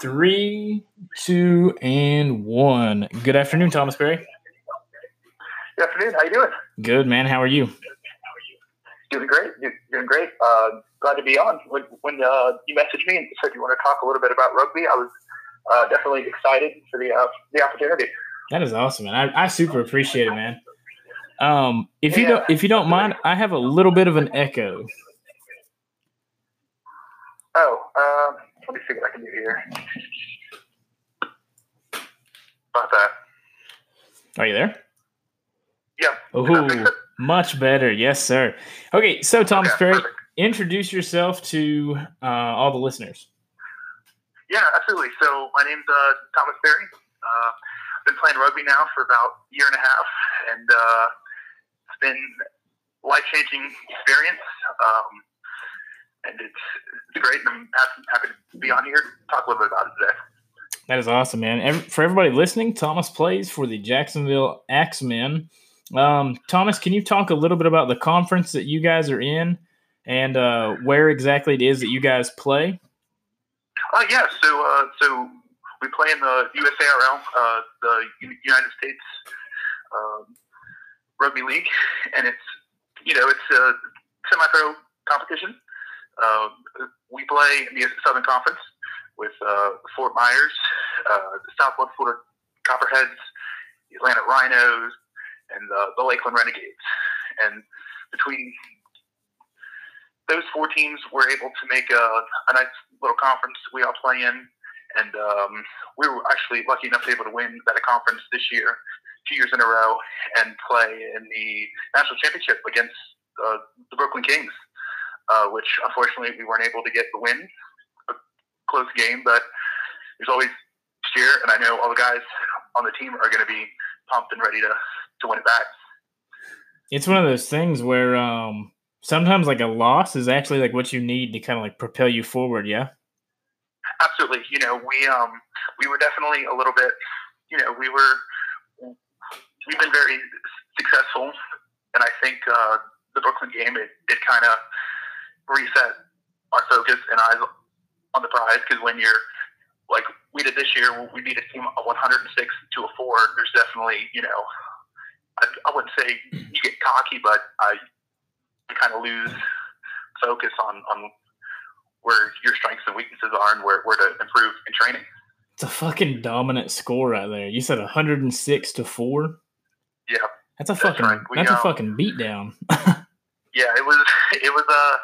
Three, two, and one. Good afternoon, Thomas Berry. Good afternoon. How you doing? Good, man. How are you? Doing great. You doing great. Uh, glad to be on. When, when uh, you messaged me and said you want to talk a little bit about rugby, I was uh, definitely excited for the uh, the opportunity. That is awesome, man. I, I super appreciate it, man. Um, if you don't if you don't mind, I have a little bit of an echo. Oh, um, let me see what I can do here. About that. Are you there? Yeah. Oh, much better. Yes, sir. Okay, so Thomas Okay, introduce yourself to uh, all the listeners. Yeah, absolutely. So my name's uh, Thomas Berry. Uh, I've been playing rugby now for about a year and a half, and uh, it's been life changing experience. Um, and it's, it's great, and I'm happy, happy to be on here to talk a little bit about it today. That is awesome, man. For everybody listening, Thomas plays for the Jacksonville Axemen. Um, Thomas, can you talk a little bit about the conference that you guys are in and uh, where exactly it is that you guys play? Uh, yeah, so uh, so we play in the USARL, uh, the United States um, Rugby League, and it's you know it's a semi-pro competition. Uh, we play in the Southern Conference with uh, Fort Myers, uh, Southwest Florida Copperheads, the Atlanta Rhinos, and the Lakeland Renegades. And between those four teams, we're able to make a, a nice little conference we all play in. And um, we were actually lucky enough to be able to win that conference this year, two years in a row, and play in the national championship against uh, the Brooklyn Kings, uh, which unfortunately we weren't able to get the win. A close game, but there's always cheer, and I know all the guys on the team are going to be pumped and ready to, to win it back. It's one of those things where um, sometimes like a loss is actually like what you need to kind of like propel you forward. Yeah. Absolutely. You know, we um we were definitely a little bit. You know, we were we've been very successful, and I think uh, the Brooklyn game it, it kind of reset our focus and eyes on the prize because when you're like we did this year, we beat a team of 106 to a four. There's definitely you know, I, I wouldn't say you get cocky, but I kind of lose focus on on where your strengths and weaknesses are and where, where to improve in training. It's a fucking dominant score right there. You said 106 to 4. Yeah. That's a That's fucking right. We, that's a um, fucking beatdown. Yeah, it was it was uh,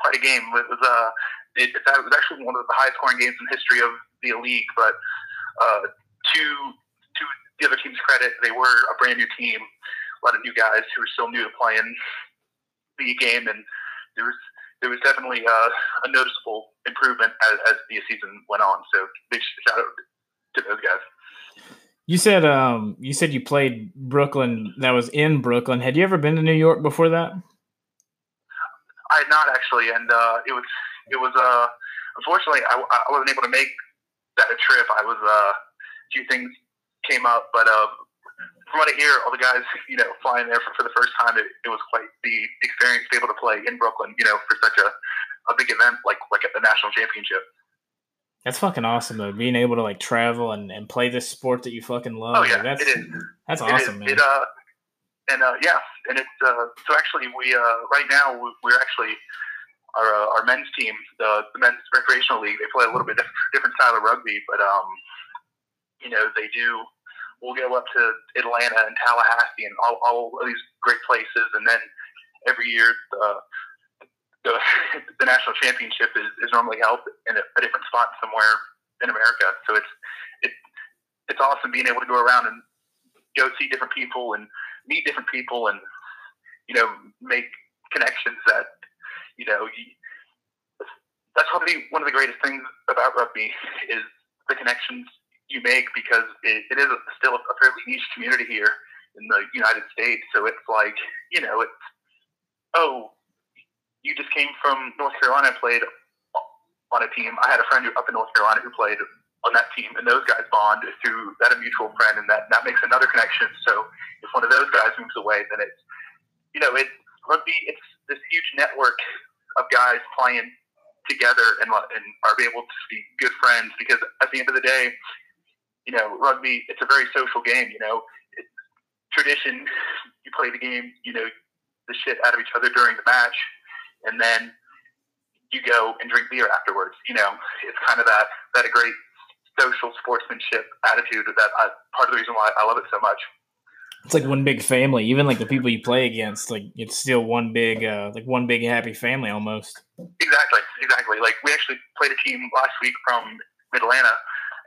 quite a game. It was uh, it, it was actually one of the highest scoring games in history of the league. But uh, to to the other team's credit, they were a brand new team, a lot of new guys who were still new to playing the game, and there was there was definitely uh, a noticeable improvement as, as the season went on. So big shout out to those guys. You said um you said you played Brooklyn that was in Brooklyn. Had you ever been to New York before that? I had not actually, and uh, it was it was uh, unfortunately I, I wasn't able to make that a trip. I was uh, a few things came up, but uh, from what I hear, all the guys you know flying there for, for the first time, it, it was quite the experience to be able to play in Brooklyn. You know, for such a, a big event like like at the national championship. That's fucking awesome though. Being able to like travel and, and play this sport that you fucking love. Oh, yeah, Like, that's it is. that's awesome, is. man. It, uh, and uh, yeah, and it's uh, so actually we uh, right now we- we're actually our uh, our men's team, the, the men's recreational league. They play a little bit different, different style of rugby, but um, you know they do. We'll go up to Atlanta and Tallahassee and all, all of these great places, and then every year the the, the national championship is, is normally held in a, a different spot somewhere in America. So it's it it's awesome being able to go around and go see different people and meet different people and you know make connections that you know that's probably one of the greatest things about rugby is the connections you make because it, it is still a fairly niche community here in the United States. So it's like you know it's oh you just came from North Carolina and played on a team. I had a friend up in North Carolina who played on that team, and those guys bond through that a mutual friend, and that that makes another connection. So if one of those guys moves away, then it's you know it rugby. It's this huge network of guys playing together and and are able to be good friends because at the end of the day, you know, rugby it's a very social game. You know, it's tradition. You play the game. You know, the shit out of each other during the match, and then you go and drink beer afterwards. You know, it's kind of that that a great social sportsmanship attitude that I, part of the reason why I love it so much. It's like one big family. Even like the people you play against, like it's still one big, uh, like one big happy family almost. Exactly, exactly. Like we actually played a team last week from Mid Atlanta,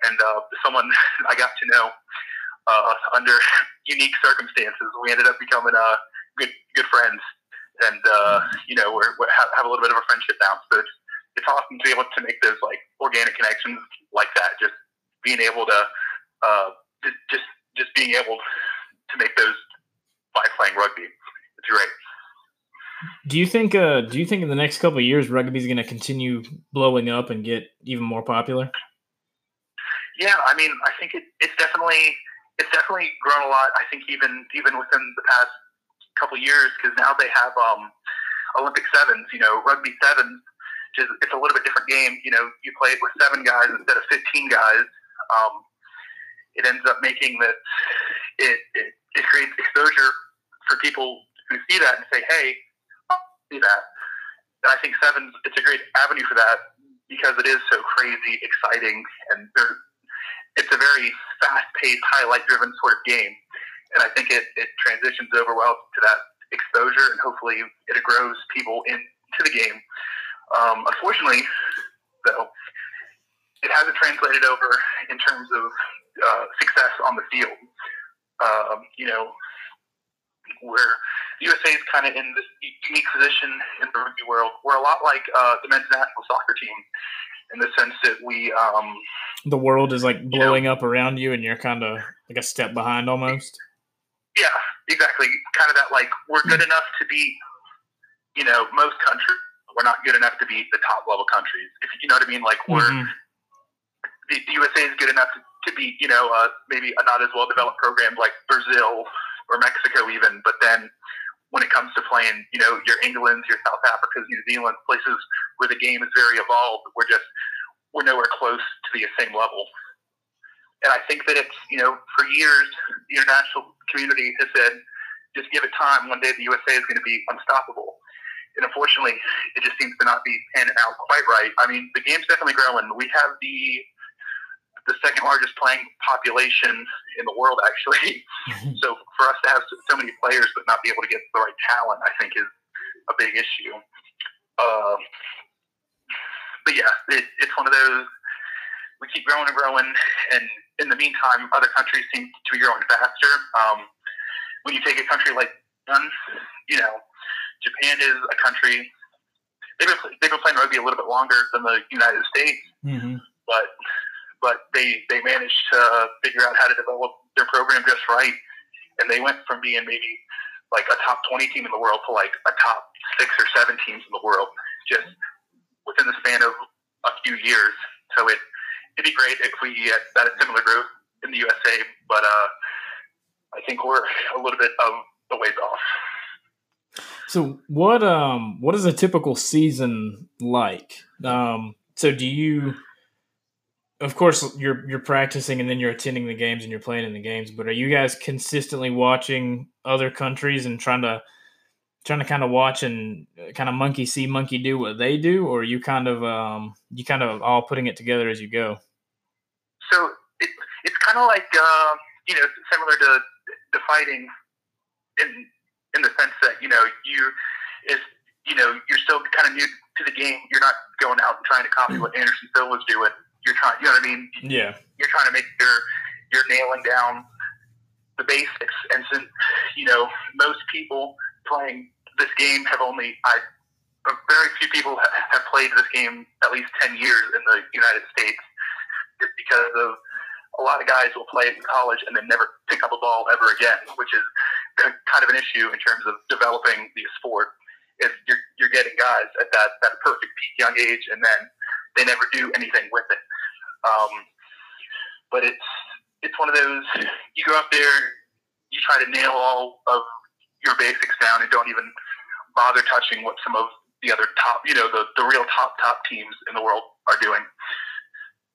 and uh, someone I got to know uh, under unique circumstances. We ended up becoming uh, good good friends, and uh, you know we're, we have, have a little bit of a friendship now. So it's, it's awesome to be able to make those like organic connections like that. Just being able to uh, just just being able to make those by playing rugby. It's great. Do you think? Uh, do you think in the next couple of years rugby is going to continue blowing up and get even more popular? Yeah, I mean, I think it, it's definitely it's definitely grown a lot. I think even even within the past couple of years, because now they have um, Olympic sevens. You know, rugby sevens. Is, it's a little bit different game. You know, you play it with seven guys instead of fifteen guys. Um, it ends up making that it, it it creates exposure for people who see that and say, "Hey, see that." I think sevens it's a great avenue for that because it is so crazy, exciting, and it's a very fast-paced, highlight-driven sort of game. And I think it, it transitions over well to that exposure, and hopefully it grows people into the game. Um, unfortunately, though, it hasn't translated over in terms of uh, success on the field. Um, you know, where the USA is kind of in this unique position in the rugby world. We're a lot like uh, the men's national soccer team in the sense that we. Um, the world is like blowing you know, up around you, and you're kind of like a step behind almost. Yeah, exactly. Kind of that like we're good hmm. enough to beat, you know, most countries. We're not good enough to beat the top level countries. If you know what I mean, like we're mm-hmm. the, the USA is good enough to to be, you know, uh, maybe a not as well developed program like Brazil or Mexico, even. But then when it comes to playing, you know, your England's, your South Africa's, New Zealand, places where the game is very evolved, we're just we're nowhere close to the same level. And I think that it's, you know, for years the international community has said, just give it time. One day the USA is going to be unstoppable. And unfortunately, it just seems to not be panning out quite right. I mean, the game's definitely growing. We have the the second largest playing population in the world, actually. So for us to have so many players but not be able to get the right talent, I think is a big issue. Uh, but yeah, it, it's one of those. We keep growing and growing, and in the meantime, other countries seem to be growing faster. Um, when you take a country like you know, Japan is a country. They've been, they've been playing rugby a little bit longer than the United States, mm-hmm. but but they they managed to figure out how to develop their program just right, and they went from being maybe like a top 20 team in the world to like a top six or seven teams in the world just within the span of a few years. So it it'd be great if we had that similar growth in the USA, but uh, I think we're a little bit of the ways off. So what um what is a typical season like? Um so do you of course you're you're practicing and then you're attending the games and you're playing in the games but are you guys consistently watching other countries and trying to trying to kind of watch and kind of monkey see monkey do what they do or you kind of um you kind of all putting it together as you go so it, it's kind of like uh, you know similar to the fighting in in the sense that you know you is you know you're still kind of new to the game you're not going out and trying to copy mm. what anderson silva's doing you're trying, you know what I mean? Yeah. You're trying to make sure you're nailing down the basics. And since, you know, most people playing this game have only, I, very few people have played this game at least 10 years in the United States just because of a lot of guys will play it in college and then never pick up a ball ever again, which is kind of an issue in terms of developing the sport. If you're, you're getting guys at that, that perfect peak young age and then they never do anything with it. Um, but it's it's one of those you go out there, you try to nail all of your basics down, and don't even bother touching what some of the other top, you know, the, the real top top teams in the world are doing.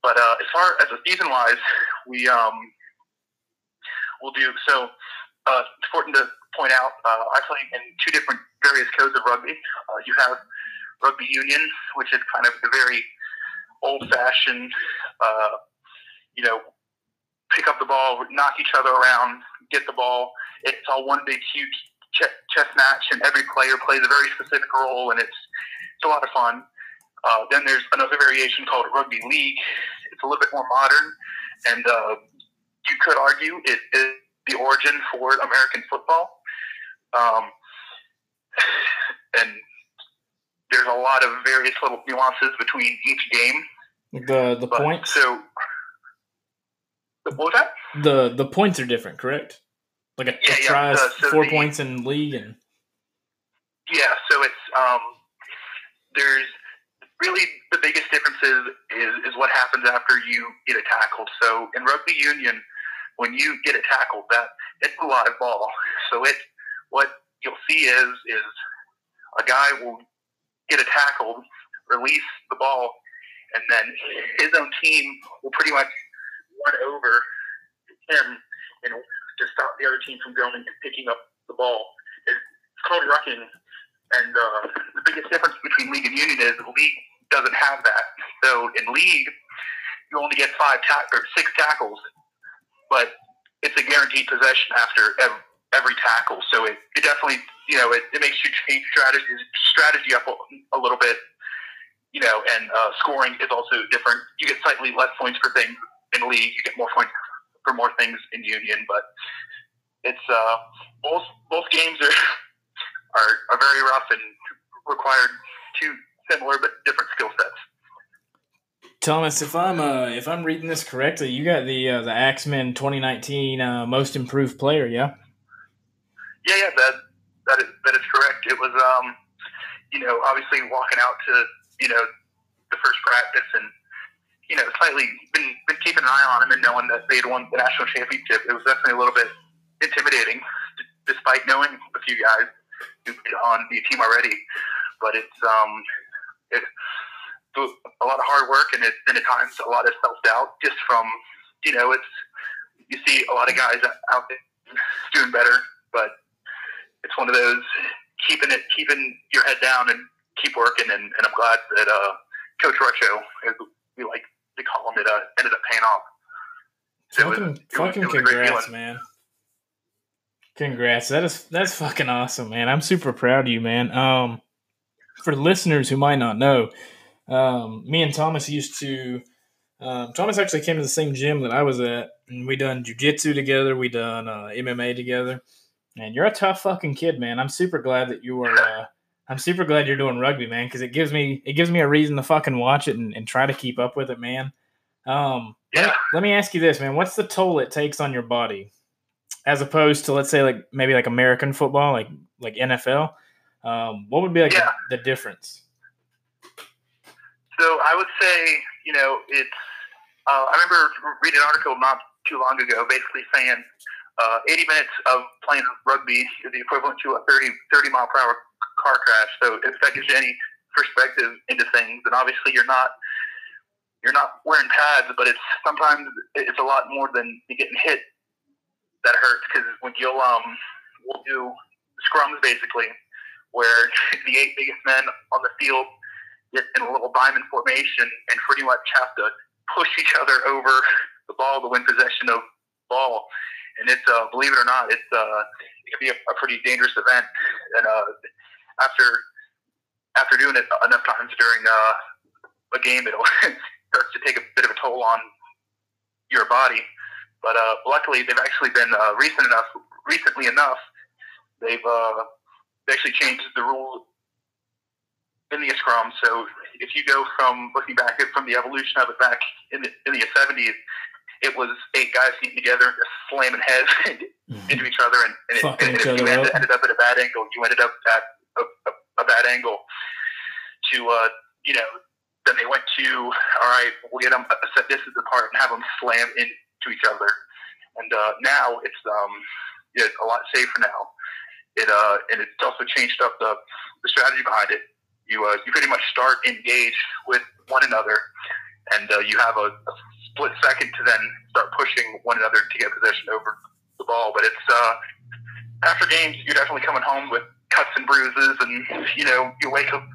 But uh, as far as the season wise, we um, will do so. Uh, it's important to point out uh, I play in two different various codes of rugby. Uh, you have rugby union, which is kind of the very old fashioned, uh, you know, pick up the ball, knock each other around, get the ball. It's all one big huge chess match, and every player plays a very specific role, and it's it's a lot of fun. Uh, then there's another variation called rugby league. It's a little bit more modern, and uh, you could argue it is the origin for American football. Um, and there's a lot of various little nuances between each game. The the but, points. So, what was that? The the points are different, correct? Like a, yeah, a tries yeah. so four the, points in league and. Yeah, so it's um, there's really the biggest difference is, is, is what happens after you get a tackle. So in rugby union, when you get it tackled, that it's a live ball. So it what you'll see is is a guy will get a tackle, release the ball, and then his own team will pretty much run over him and to stop the other team from going and picking up the ball. It's called rucking, and uh, the biggest difference between league and union is the league doesn't have that. So in league, you only get five ta- or six tackles, but it's a guaranteed possession after every, every tackle. So it, it definitely you know it, it makes you change strategy strategy up a, a little bit. You know, and uh, scoring is also different. You get slightly less points for things in league. You get more points for more things in union, but it's uh, both both games are, are are very rough and required two similar but different skill sets. Thomas, if I'm uh, if I'm reading this correctly, you got the uh, the Axemen 2019 uh, Most Improved Player, yeah? Yeah, yeah, that that is that is correct. It was, um, you know, obviously walking out to you know the first practice and you know, slightly been been keeping an eye on them and knowing that they'd won the national championship. It was definitely a little bit intimidating, despite knowing a few guys who been on the team already. But it's um, a lot of hard work and it and at times a lot of self doubt just from you know it's you see a lot of guys out there doing better, but it's one of those keeping it keeping your head down and keep working and, and I'm glad that uh, Coach Rucho, we like to call him, it uh, ended up paying off. So fucking, it was, it it was congrats, man. Congrats. That is that's fucking awesome, man. I'm super proud of you, man. Um for listeners who might not know, um, me and Thomas used to um, Thomas actually came to the same gym that I was at, and we done jujitsu together. We done uh, MMA together. And you're a tough fucking kid, man. I'm super glad that you are. Uh, I'm super glad you're doing rugby, man, because it gives me it gives me a reason to fucking watch it and, and try to keep up with it, man. Um, yeah. Let, let, me ask you this, man. What's the toll it takes on your body, as opposed to let's say like maybe like American football, like like NFL? Um, what would be like yeah. the, the difference? So I would say, you know, it's. Uh, I remember reading an article not too long ago, basically saying uh, 80 minutes of playing rugby is the equivalent to a 30, 30 mile per hour car crash. So if that gives you any perspective into things, and obviously you're not you're not wearing pads, but it's sometimes it's a lot more than you getting hit that hurts because when you'll um we'll do scrums basically where the eight biggest men on the field in a little diamond formation and pretty much have to push each other over the ball to win possession of ball. And it's uh, believe it or not, it's uh, it can be a, a pretty dangerous event. And uh, after after doing it enough times during uh, a game, it'll starts to take a bit of a toll on your body. But uh, luckily, they've actually been uh, recent enough, recently enough. They've uh, they actually changed the rule in the scrum. So if you go from looking back at from the evolution of it back in the in the seventies, it was eight guys getting together and just slamming heads mm-hmm. into each other, and, and, it, and if you ended, ended, up at a bad angle, you ended up at a, a, a bad angle. To uh, you know, then they went to all right, we'll get them a set distance apart and have them slam into each other. And uh, now it's um, it's a lot safer now. It uh, and it's also changed up the the strategy behind it you uh, you pretty much start engaged with one another, and uh, you have a, a split second to then start pushing one another to get possession over the ball. But it's uh, after games, you're definitely coming home with cuts and bruises, and you know you wake up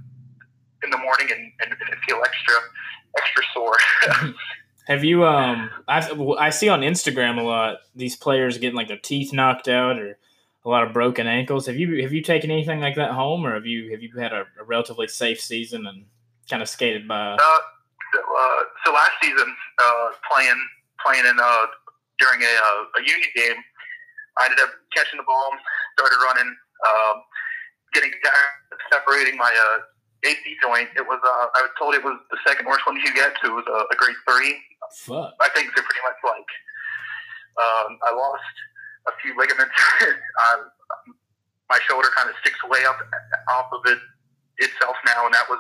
in the morning and, and, and feel extra extra sore. Have you um I I see on Instagram a lot these players getting like their teeth knocked out or a lot of broken ankles. Have you have you taken anything like that home, or have you have you had a, a relatively safe season and kind of skated by? Uh, so, uh, so last season, uh, playing playing in uh, during a, uh, a union game, I ended up catching the ball, started running, um, getting separating my uh, AC joint. It was uh, I was told it was the second worst one you get, so it was a, a grade three. Fuck. I think they're pretty much like um, I lost a few ligaments. uh, my shoulder kind of sticks way up off of it itself now, and that was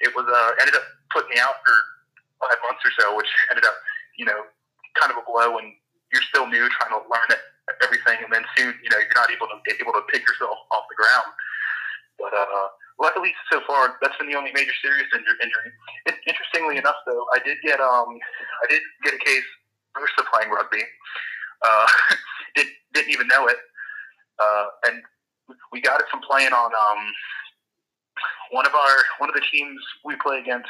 it was uh, ended up putting me out for five months or so, which ended up you know kind of a blow, and you're still new, trying to learn it, everything, and then soon you know you're not able to able to pick yourself off the ground. But uh, luckily, so far, that's been the only major serious injury. It, interestingly enough, though, I did get um, I did get a case first of playing rugby. Uh, did, didn't even know it, uh, and we got it from playing on um, one of our one of the teams we play against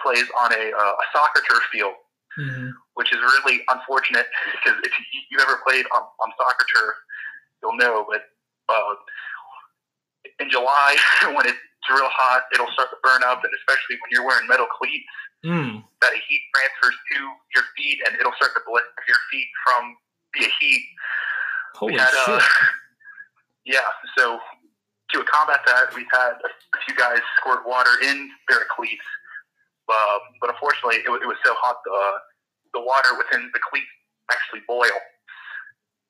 plays on a, uh, a soccer turf field, mm-hmm. which is really unfortunate because if you, you ever played on, on soccer turf, you'll know. But uh, in July, when it's real hot, it'll start to burn up, and especially when you're wearing metal cleats, mm. that heat transfers to your feet, and it'll start to blend your feet from the heat. Holy had, uh, shit! Uh, yeah, so to combat that, we've had a few guys squirt water in their cleats, uh, but unfortunately, it, it, was so hot the the water within the cleats actually boil.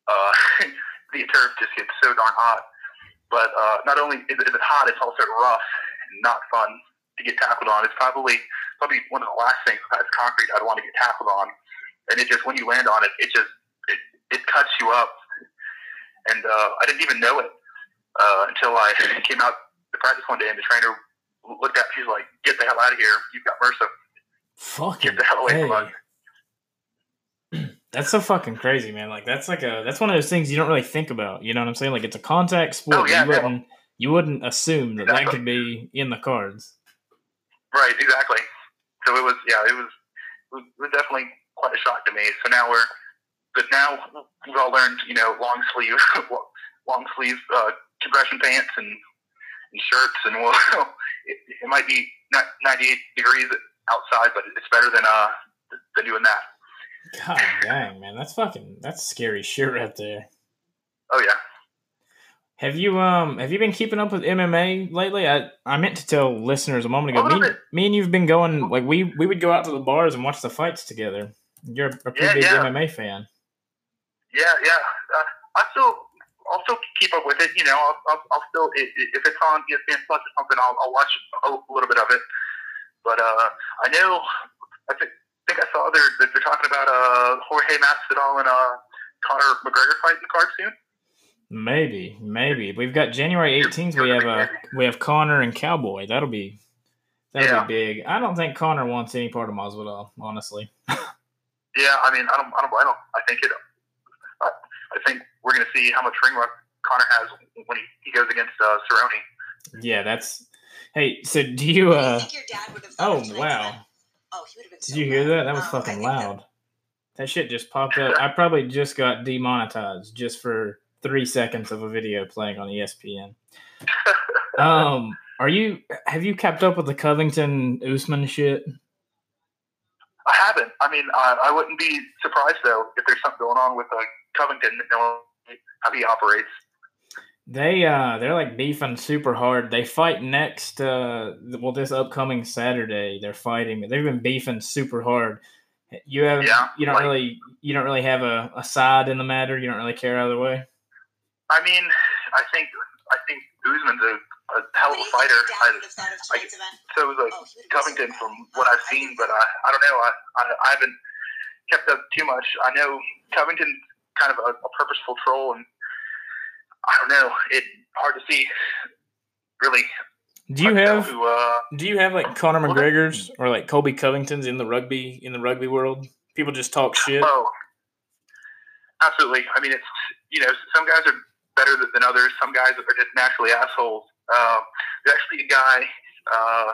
Uh, the turf just gets so darn hot but uh, not only is it, is it hot, it's also rough and not fun to get tackled on. It's probably probably one of the last things besides concrete I'd want to get tackled on. And it just when you land on it, it just it, cuts you up. And uh, I didn't even know it uh, until I came out to practice one day, and the trainer looked at me. She's like, "Get the hell out of here! You've got MRSA. Fuck Get the hell away hey. from us." That's so fucking crazy, man. Like that's like a that's one of those things you don't really think about. You know what I'm saying? Like it's a contact sport. Oh, yeah, you wouldn't you wouldn't assume that exactly. that could be in the cards. Right. Exactly. So it was. Yeah. It was. It was definitely quite a shock to me. So now we're. But now we've all learned, you know, long sleeve, long sleeve uh, compression pants and, and shirts, and we'll, it, it might be 98 degrees outside, but it's better than uh than doing that. God dang, man, that's fucking that's scary shit right there. Oh yeah. Have you um have you been keeping up with MMA lately? I I meant to tell listeners a moment ago. Me, me, and you've been going like we we would go out to the bars and watch the fights together. You're a pretty yeah, big yeah. MMA fan. Yeah, yeah. Uh, I still I'll still keep up with it. You know, I'll, I'll, I'll still if it's on ESPN Plus or something, I'll, I'll watch a little bit of it. But uh, I know I think think I saw they're they're talking about uh, Jorge Masvidal and uh, Conor McGregor fight in the card soon. Maybe, maybe we've got January 18th. We have a uh, we have Conor and Cowboy. That'll be that'll yeah. be big. I don't think Conor wants any part of Masvidal, honestly. yeah, I mean, I don't, I don't, I don't. I think it. I, I think we're going to see how much ring run Conor has when he, he goes against uh, Cerrone. Yeah, that's. Hey, so do you? Uh, oh wow. Oh, he would have been. Did so you hear that? That was um, fucking loud. That... that shit just popped up. I probably just got demonetized just for three seconds of a video playing on ESPN. um, are you? Have you kept up with the Covington Usman shit? I haven't. I mean, I, I wouldn't be surprised though if there's something going on with uh, Covington, how he operates. They uh they're like beefing super hard. They fight next uh well this upcoming Saturday. They're fighting. They've been beefing super hard. You have yeah, you don't like, really you don't really have a, a side in the matter. You don't really care either way. I mean, I think I think Usman's a, a hell of a fighter. I, I, so it was like oh, Covington from what I've seen, but I I don't know. I, I I haven't kept up too much. I know Covington's kind of a, a purposeful troll and I don't know. It hard to see really Do you have who, uh, Do you have like Conor McGregor's or like Colby Covington's in the rugby in the rugby world? People just talk shit. Oh, absolutely. I mean, it's you know some guys are better than others. Some guys are just naturally assholes. Uh, there's actually a guy, uh,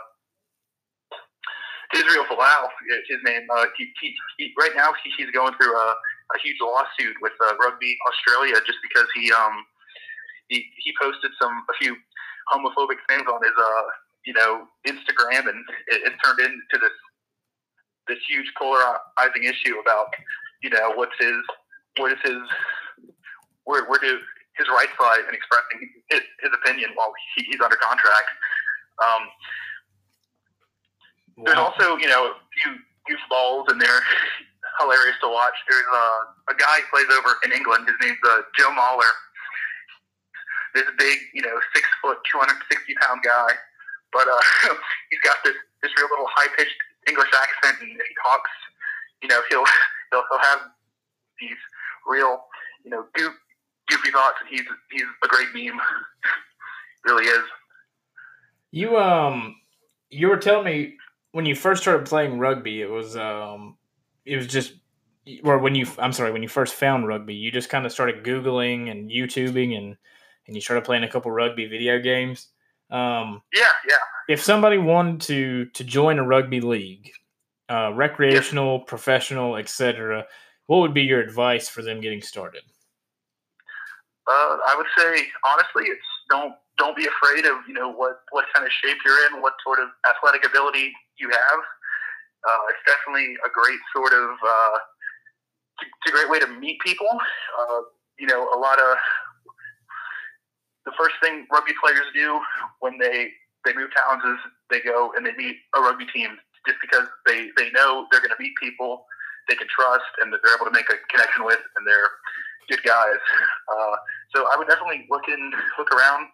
Israel Folau, his name. Uh, he, he, he, right now he, he's going through a, a huge lawsuit with uh, Rugby Australia just because he um he, he posted some a few homophobic things on his uh you know Instagram and it, it turned into this this huge polarizing issue about you know what's his what is his where where do his rights lie in expressing his, his opinion while he, he's under contract. Um, wow. There's also you know a few goofballs and they're hilarious to watch. There's uh, a guy who plays over in England. His name's uh, Joe Marler. This big, you know, six foot, 260 pound guy, but uh, he's got this this real little high pitched English accent, and he talks. You know, he'll he'll, he'll have these real, you know, goof, goofy thoughts, and he's he's a great meme. really is. You um, you were telling me when you first started playing rugby, it was um, it was just or when you I'm sorry, when you first found rugby, you just kind of started googling and YouTubing and and you started playing a couple rugby video games. Um, yeah, yeah. If somebody wanted to to join a rugby league, uh, recreational, yeah. professional, etc., what would be your advice for them getting started? Uh, I would say honestly, it's don't don't be afraid of you know what what kind of shape you're in, what sort of athletic ability you have. Uh, it's definitely a great sort of uh, it's a great way to meet people. Uh, you know, a lot of the first thing rugby players do when they they move towns is they go and they meet a rugby team just because they they know they're going to meet people they can trust and that they're able to make a connection with and they're good guys. Uh, so I would definitely look in look around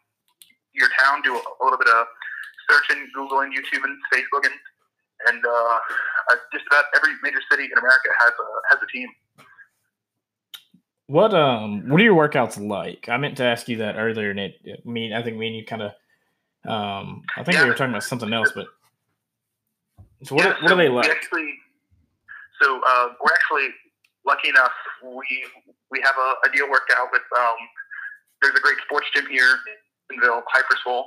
your town, do a, little bit of searching, Googling, YouTube, and Facebook, and uh, just about every major city in America has a has a team. What um what are your workouts like? I meant to ask you that earlier, and it, it me I think me and you kind of um I think yeah. we were talking about something else, but so what, yeah, what are they like? Actually, so uh, we're actually lucky enough. We we have a, a deal worked out with. Um, there's a great sports gym here in Ville, Hyperswole.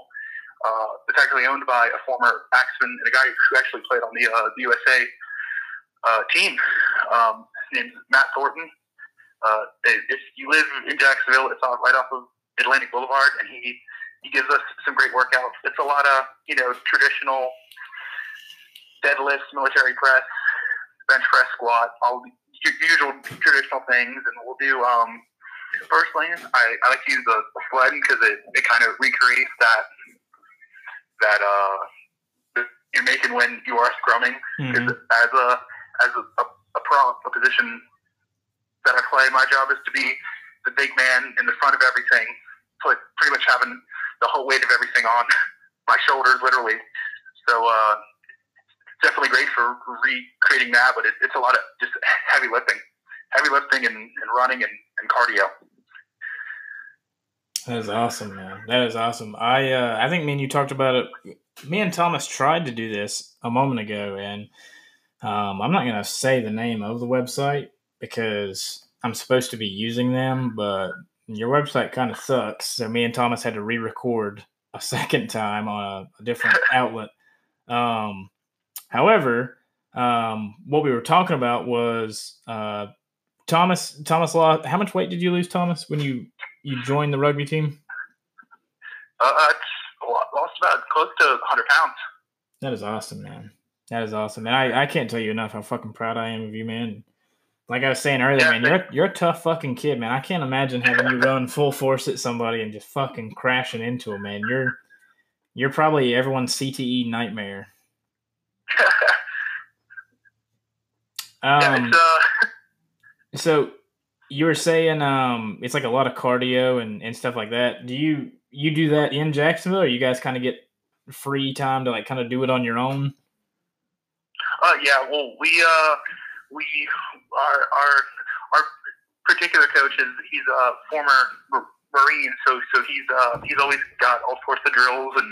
Uh, it's actually owned by a former axeman and a guy who actually played on the, uh, the USA uh, team. Um, his name's Matt Thornton. Uh, if you live in Jacksonville, it's right off of Atlantic Boulevard, and he he gives us some great workouts. It's a lot of you know traditional deadlifts, military press, bench press, squat, all the usual traditional things, and we'll do. Um, personally, I, I like to use the sled because it, it kind of recreates that that uh you're making when you are scrumming. Because mm-hmm. as a as a, a, a prop, a position that I play. My job is to be the big man in the front of everything, put pretty much having the whole weight of everything on my shoulders, literally. So uh, it's definitely great for recreating that, but it, it's a lot of just heavy lifting, heavy lifting and, and running and, and cardio. That is awesome, man. That is awesome. I uh, I think me and you talked about it. Me and Thomas tried to do this a moment ago, and um, I'm not going to say the name of the website because I'm supposed to be using them, but your website kind of sucks. So me and Thomas had to re-record a second time on a, a different outlet. Um, however, um, what we were talking about was uh, Thomas. Thomas lost. How much weight did you lose, Thomas, when you you joined the rugby team? Uh, lost about close to 100 pounds. That is awesome, man. That is awesome, and I, I can't tell you enough how fucking proud I am of you, man like I was saying earlier, yeah, man, you're you're a tough fucking kid, man. I can't imagine having you run full force at somebody and just fucking crashing into them, man. You're you're probably everyone's CTE nightmare. um, yeah, uh... so you were saying um, it's like a lot of cardio and, and stuff like that. Do you you do that in Jacksonville, or you guys kind of get free time to like kind of do it on your own? Uh, yeah. Well, we uh we our our our particular coach is he's a former Marine, so so he's uh, he's always got all sorts of drills and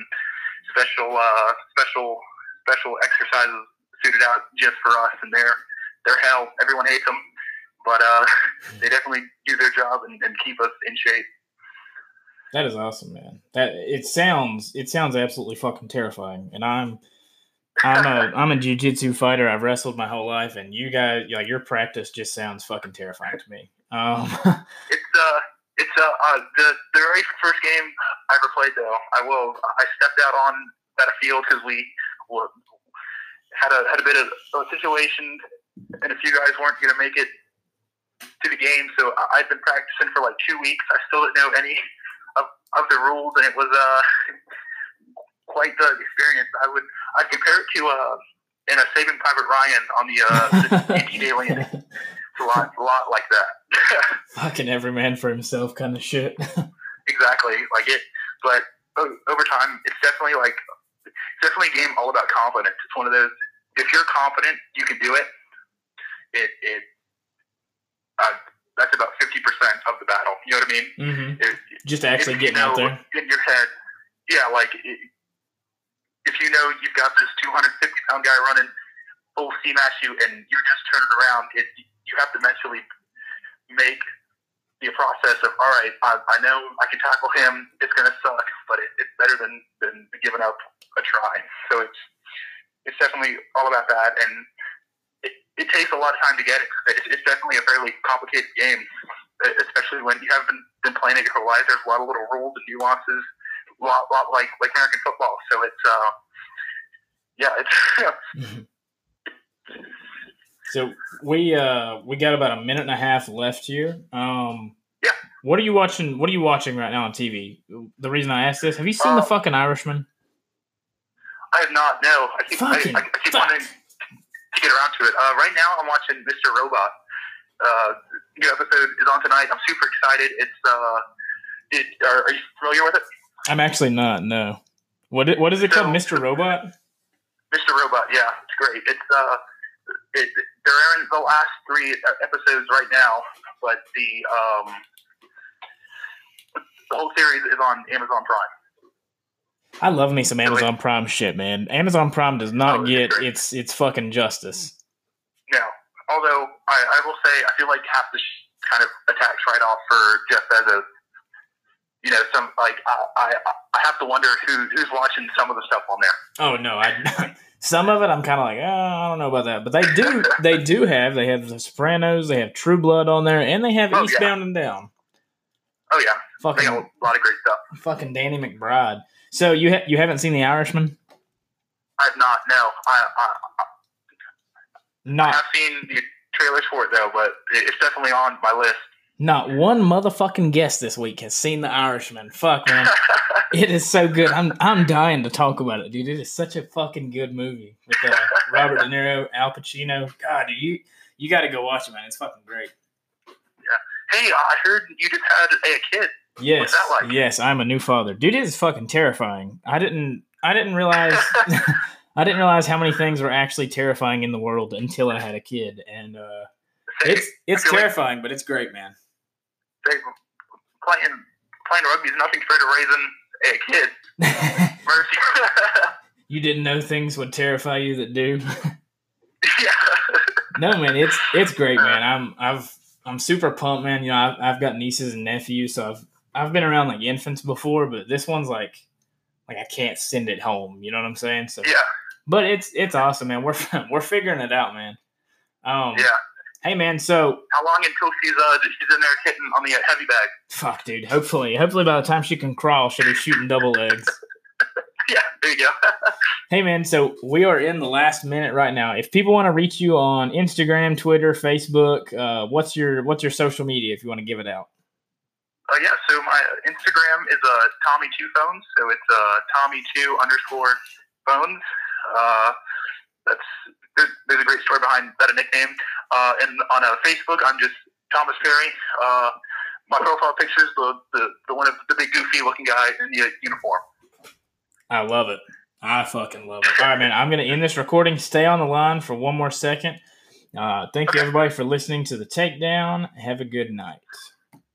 special uh, special special exercises suited out just for us, and they're hell. Everyone hates them, but uh, they definitely do their job and, and keep us in shape. That is awesome, man. That it sounds it sounds absolutely fucking terrifying, and I'm I'm a I'm a jujitsu fighter. I've wrestled my whole life, and you guys like your practice just sounds fucking terrifying to me. Um, it's uh it's uh, uh the the very first game I ever played though. I will I stepped out on that field because we were, had a had a bit of a situation, and a few guys weren't going to make it to the game. So I, I'd been practicing for like two weeks. I still didn't know any of, of the rules, and it was uh quite the experience. I would I'd compare it to uh in a Saving Private Ryan on the uh the alien. It's a lot, a lot like that. fucking every man for himself kind of shit. exactly, like it. But over time, it's definitely like it's definitely a game all about confidence. It's one of those. If you're confident, you can do it. It it. Uh, that's about fifty percent of the battle. You know what I mean? hmm If, Just actually getting know out there. in your head. Yeah, like it, if you know you've got this 250 pound guy running full steam at you, and you're just turning around, it, you have to mentally make the process of all right. I, I know I can tackle him. It's going to suck, but it, it's better than than giving up a try. So it's it's definitely all about that, and it, takes a lot of time to get it. It's, it's definitely a fairly complicated game, especially when you haven't been, been playing it your whole life. There's a lot of little rules and nuances, a lot, lot like like American football. So it's uh, yeah, it's So we uh we got about a minute and a half left here. Um Yeah. What are you watching what are you watching right now on TV? The reason I asked this, have you seen the Um, fucking Irishman? I have not. No, I keep I, Fucking I, I keep fuck. wanting get around to it. Uh, right now, I'm watching Mr. Robot. Uh, new episode is on tonight. I'm super excited. It's uh, it, are, are you familiar with it? I'm actually not, no. What i- what is it called? Mr. Robot? Mr. Robot, yeah, it's great. It's uh, it, they're airing the last three uh, episodes right now, but the um, the whole series is on Amazon Prime. I love me some Amazon Prime shit, man. Amazon Prime does Oh, not it's get great. its its fucking justice. No, although I, I will say I feel like half the sh- kind of attacks right off for Jeff Bezos. You know, some like I, I I have to wonder who who's watching some of the stuff on there. Oh no, I some of it I'm kind of like, oh, I don't know about that, but they do they do have they have the Sopranos, they have True Blood on there, and they have Oh, yeah. Eastbound and Down. Oh yeah, Fucking a lot of great stuff. fucking Danny McBride. So you ha- you haven't seen The Irishman? I've not. No, I, I Not I've seen the trailers for it though, but it's definitely on my list. not one motherfucking guest this week has seen The Irishman. Fuck man, it is so good. I'm I'm dying to talk about it, dude. It is such a fucking good movie with uh, Robert De Niro, Al Pacino. God, dude, you you got to go watch it, man. It's fucking great. Yeah. hey, I heard you just had a kid. Yes, like? yes, I'm a new father, dude. It is fucking terrifying. I didn't, I didn't realize, I didn't realize how many things were actually terrifying in the world until I had a kid, and uh, it's it's feel like- terrifying, but it's great, man. They, playing playing rugby is nothing compared to raising a kid. Mercy. you didn't know things would terrify you that do. yeah. no, man, it's it's great, man. I'm I've I'm super pumped, man. You know, I've, I've got nieces and nephews, so I've I've been around like infants before, but this one's like like I can't send it home. You know what I'm saying? So Yeah. but it's it's awesome, man. We're we're figuring it out, man. Um, Yeah. Hey, man. So How long until she's uh she's in there hitting on the uh, heavy bag? fuck, dude. Hopefully, hopefully by the time she can crawl, she'll be shooting double legs. Yeah, there you go. Hey, man. So we are in the last minute right now. If people want to reach you on Instagram, Twitter, Facebook, uh, what's your what's your social media if you want to give it out? Uh, yeah, so my Instagram is uh, Tommy Two Phones, so it's uh, Tommy Two underscore Phones. Uh, that's there's, there's a great story behind that a nickname. Uh, and on uh, Facebook, I'm just Thomas Berry. Uh, my profile picture is the, the the one of the big goofy looking guy in the uniform. I love it. I fucking love it. All right, man. I'm going to end this recording. Stay on the line for one more second. Uh, thank you, everybody, for listening to the takedown. Have a good night.